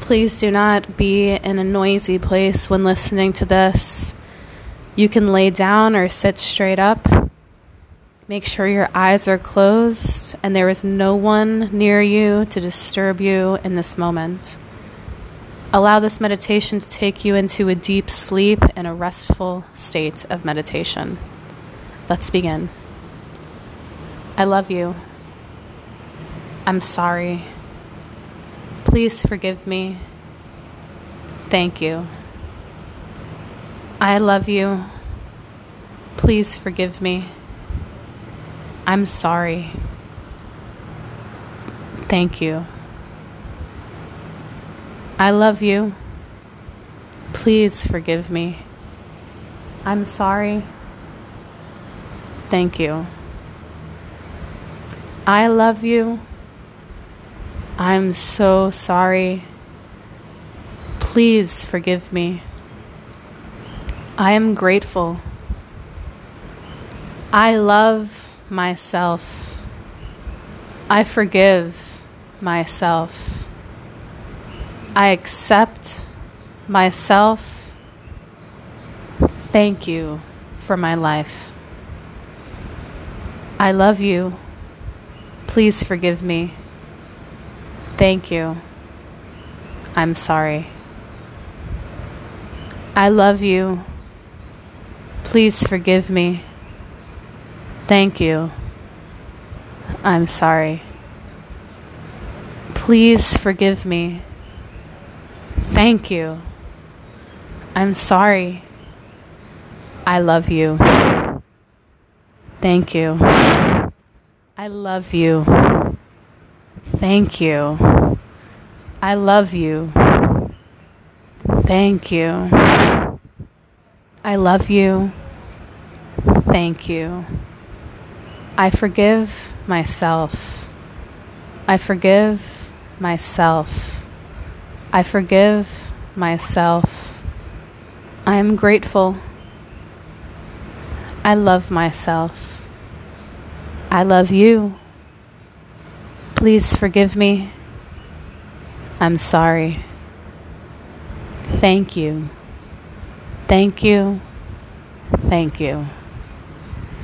Please do not be in a noisy place when listening to this. You can lay down or sit straight up. Make sure your eyes are closed and there is no one near you to disturb you in this moment. Allow this meditation to take you into a deep sleep and a restful state of meditation. Let's begin. I love you. I'm sorry. Please forgive me. Thank you. I love you. Please forgive me. I'm sorry. Thank you. I love you. Please forgive me. I'm sorry. Thank you. I love you. I'm so sorry. Please forgive me. I am grateful. I love myself. I forgive myself. I accept myself. Thank you for my life. I love you. Please forgive me. Thank you. I'm sorry. I love you. Please forgive me. Thank you. I'm sorry. Please forgive me. Thank you. I'm sorry. I love you. Thank you. I love you. Thank you. I love you. Thank you. I love you. Thank you. I forgive myself. I forgive myself. I forgive myself. I am grateful. I love myself. I love you. Please forgive me. I'm sorry. Thank you. Thank you. Thank you.